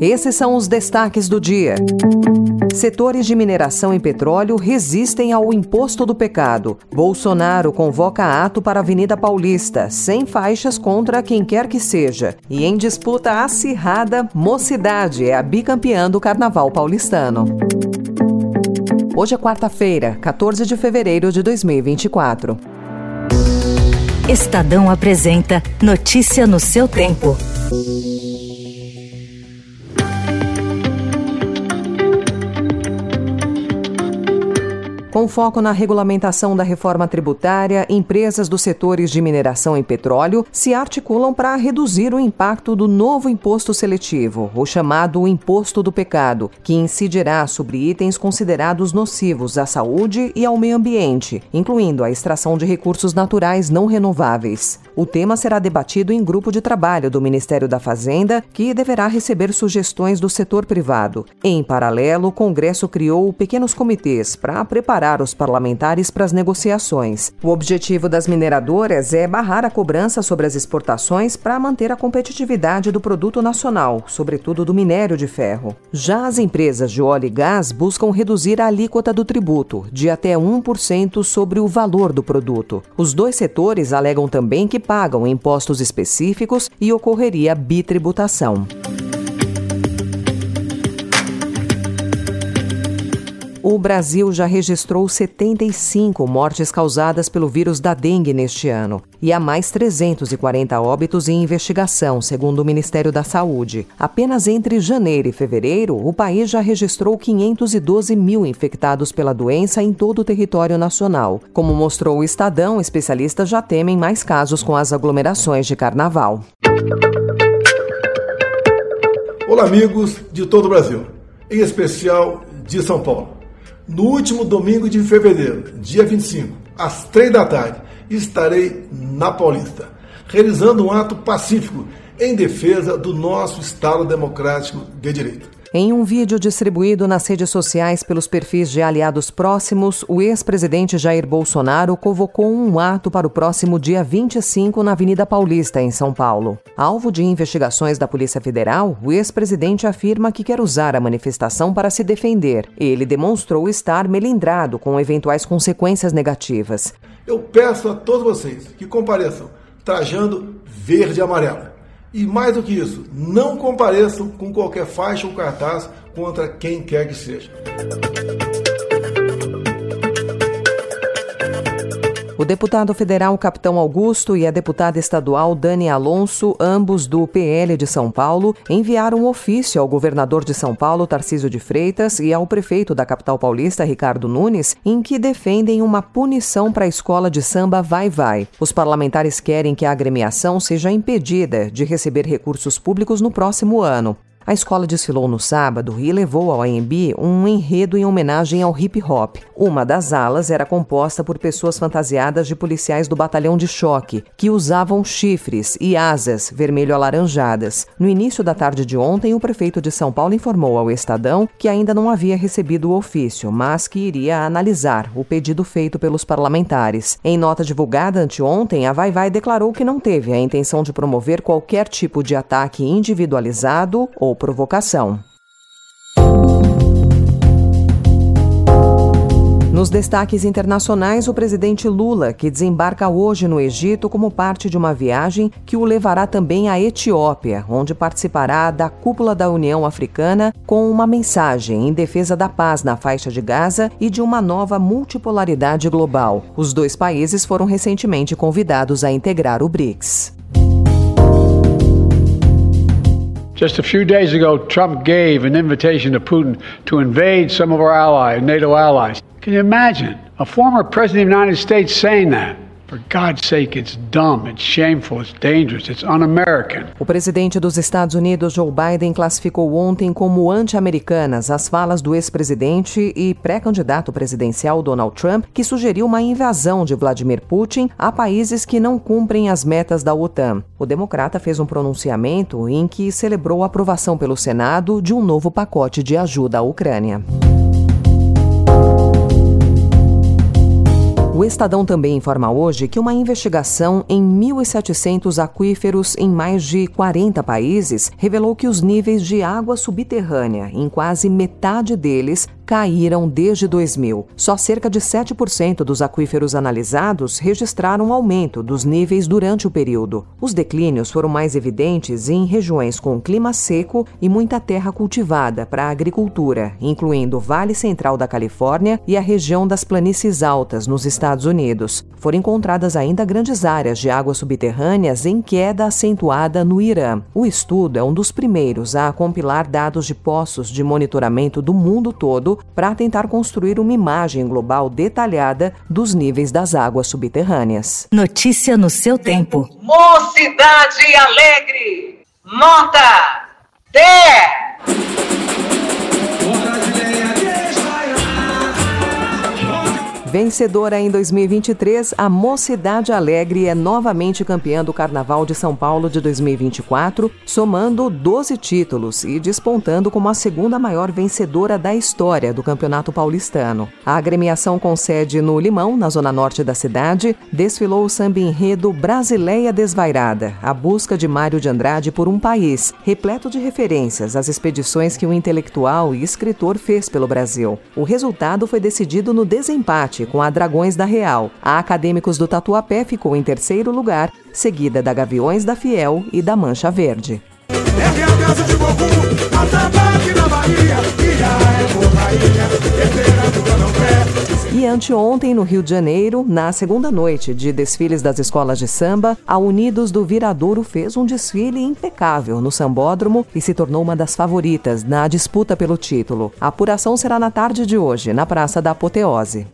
Esses são os destaques do dia. Setores de mineração e petróleo resistem ao imposto do pecado. Bolsonaro convoca ato para a Avenida Paulista, sem faixas contra quem quer que seja. E em disputa acirrada, Mocidade é a bicampeã do Carnaval paulistano. Hoje é quarta-feira, 14 de fevereiro de 2024. Estadão apresenta Notícia no seu tempo. Com foco na regulamentação da reforma tributária, empresas dos setores de mineração e petróleo se articulam para reduzir o impacto do novo imposto seletivo, o chamado Imposto do Pecado, que incidirá sobre itens considerados nocivos à saúde e ao meio ambiente, incluindo a extração de recursos naturais não renováveis. O tema será debatido em grupo de trabalho do Ministério da Fazenda, que deverá receber sugestões do setor privado. Em paralelo, o Congresso criou pequenos comitês para preparar preparar os parlamentares para as negociações. O objetivo das mineradoras é barrar a cobrança sobre as exportações para manter a competitividade do produto nacional, sobretudo do minério de ferro. Já as empresas de óleo e gás buscam reduzir a alíquota do tributo, de até 1% sobre o valor do produto. Os dois setores alegam também que pagam impostos específicos e ocorreria bitributação. O Brasil já registrou 75 mortes causadas pelo vírus da dengue neste ano e há mais 340 óbitos em investigação, segundo o Ministério da Saúde. Apenas entre janeiro e fevereiro, o país já registrou 512 mil infectados pela doença em todo o território nacional. Como mostrou o Estadão, especialistas já temem mais casos com as aglomerações de carnaval. Olá, amigos de todo o Brasil, em especial de São Paulo. No último domingo de fevereiro, dia 25, às 3 da tarde, estarei na Paulista, realizando um ato pacífico em defesa do nosso Estado Democrático de Direito. Em um vídeo distribuído nas redes sociais pelos perfis de aliados próximos, o ex-presidente Jair Bolsonaro convocou um ato para o próximo dia 25 na Avenida Paulista, em São Paulo. Alvo de investigações da Polícia Federal, o ex-presidente afirma que quer usar a manifestação para se defender. Ele demonstrou estar melindrado com eventuais consequências negativas. Eu peço a todos vocês que compareçam trajando verde e amarelo e mais do que isso, não compareçam com qualquer faixa ou cartaz contra quem quer que seja. O deputado federal Capitão Augusto e a deputada estadual Dani Alonso, ambos do PL de São Paulo, enviaram um ofício ao governador de São Paulo, Tarcísio de Freitas, e ao prefeito da capital paulista, Ricardo Nunes, em que defendem uma punição para a escola de samba Vai Vai. Os parlamentares querem que a agremiação seja impedida de receber recursos públicos no próximo ano. A escola desfilou no sábado e levou ao AMB um enredo em homenagem ao hip hop. Uma das alas era composta por pessoas fantasiadas de policiais do batalhão de choque, que usavam chifres e asas vermelho-alaranjadas. No início da tarde de ontem, o prefeito de São Paulo informou ao Estadão que ainda não havia recebido o ofício, mas que iria analisar o pedido feito pelos parlamentares. Em nota divulgada anteontem, a Vai Vai declarou que não teve a intenção de promover qualquer tipo de ataque individualizado ou provocação. Nos destaques internacionais, o presidente Lula, que desembarca hoje no Egito como parte de uma viagem que o levará também à Etiópia, onde participará da cúpula da União Africana com uma mensagem em defesa da paz na faixa de Gaza e de uma nova multipolaridade global. Os dois países foram recentemente convidados a integrar o BRICS. Just a few days ago, Trump gave an invitation to Putin to invade some of our allies, NATO allies. Can you imagine a former president of the United States saying that? O presidente dos Estados Unidos, Joe Biden, classificou ontem como anti-americanas as falas do ex-presidente e pré-candidato presidencial Donald Trump, que sugeriu uma invasão de Vladimir Putin a países que não cumprem as metas da OTAN. O democrata fez um pronunciamento em que celebrou a aprovação pelo Senado de um novo pacote de ajuda à Ucrânia. O Estadão também informa hoje que uma investigação em 1.700 aquíferos em mais de 40 países revelou que os níveis de água subterrânea em quase metade deles caíram desde 2000. Só cerca de 7% dos aquíferos analisados registraram aumento dos níveis durante o período. Os declínios foram mais evidentes em regiões com clima seco e muita terra cultivada para a agricultura, incluindo o Vale Central da Califórnia e a região das planícies altas nos Estados Unidos. Foram encontradas ainda grandes áreas de águas subterrâneas em queda acentuada no Irã. O estudo é um dos primeiros a compilar dados de poços de monitoramento do mundo todo para tentar construir uma imagem global detalhada dos níveis das águas subterrâneas. Notícia no seu tempo. Mocidade Alegre, nota 10. Vencedora em 2023, a Mocidade Alegre é novamente campeã do Carnaval de São Paulo de 2024, somando 12 títulos e despontando como a segunda maior vencedora da história do Campeonato Paulistano. A agremiação com sede no Limão, na zona norte da cidade, desfilou o samba enredo Brasileia Desvairada, a busca de Mário de Andrade por um país, repleto de referências às expedições que o intelectual e escritor fez pelo Brasil. O resultado foi decidido no desempate com a Dragões da Real. A Acadêmicos do Tatuapé ficou em terceiro lugar, seguida da Gaviões da Fiel e da Mancha Verde. E anteontem, no Rio de Janeiro, na segunda noite de desfiles das escolas de samba, a Unidos do Viradouro fez um desfile impecável no sambódromo e se tornou uma das favoritas na disputa pelo título. A apuração será na tarde de hoje, na Praça da Apoteose.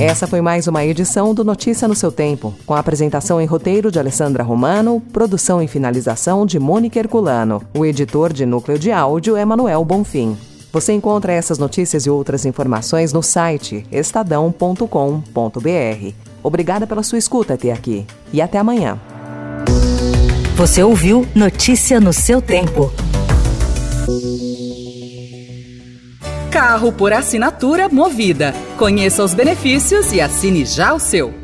Essa foi mais uma edição do Notícia no seu tempo, com apresentação em roteiro de Alessandra Romano, produção e finalização de Mônica Herculano. O editor de núcleo de áudio é Manuel Bonfim. Você encontra essas notícias e outras informações no site estadão.com.br. Obrigada pela sua escuta até aqui e até amanhã. Você ouviu Notícia no seu tempo. Carro por assinatura Movida. Conheça os benefícios e assine já o seu.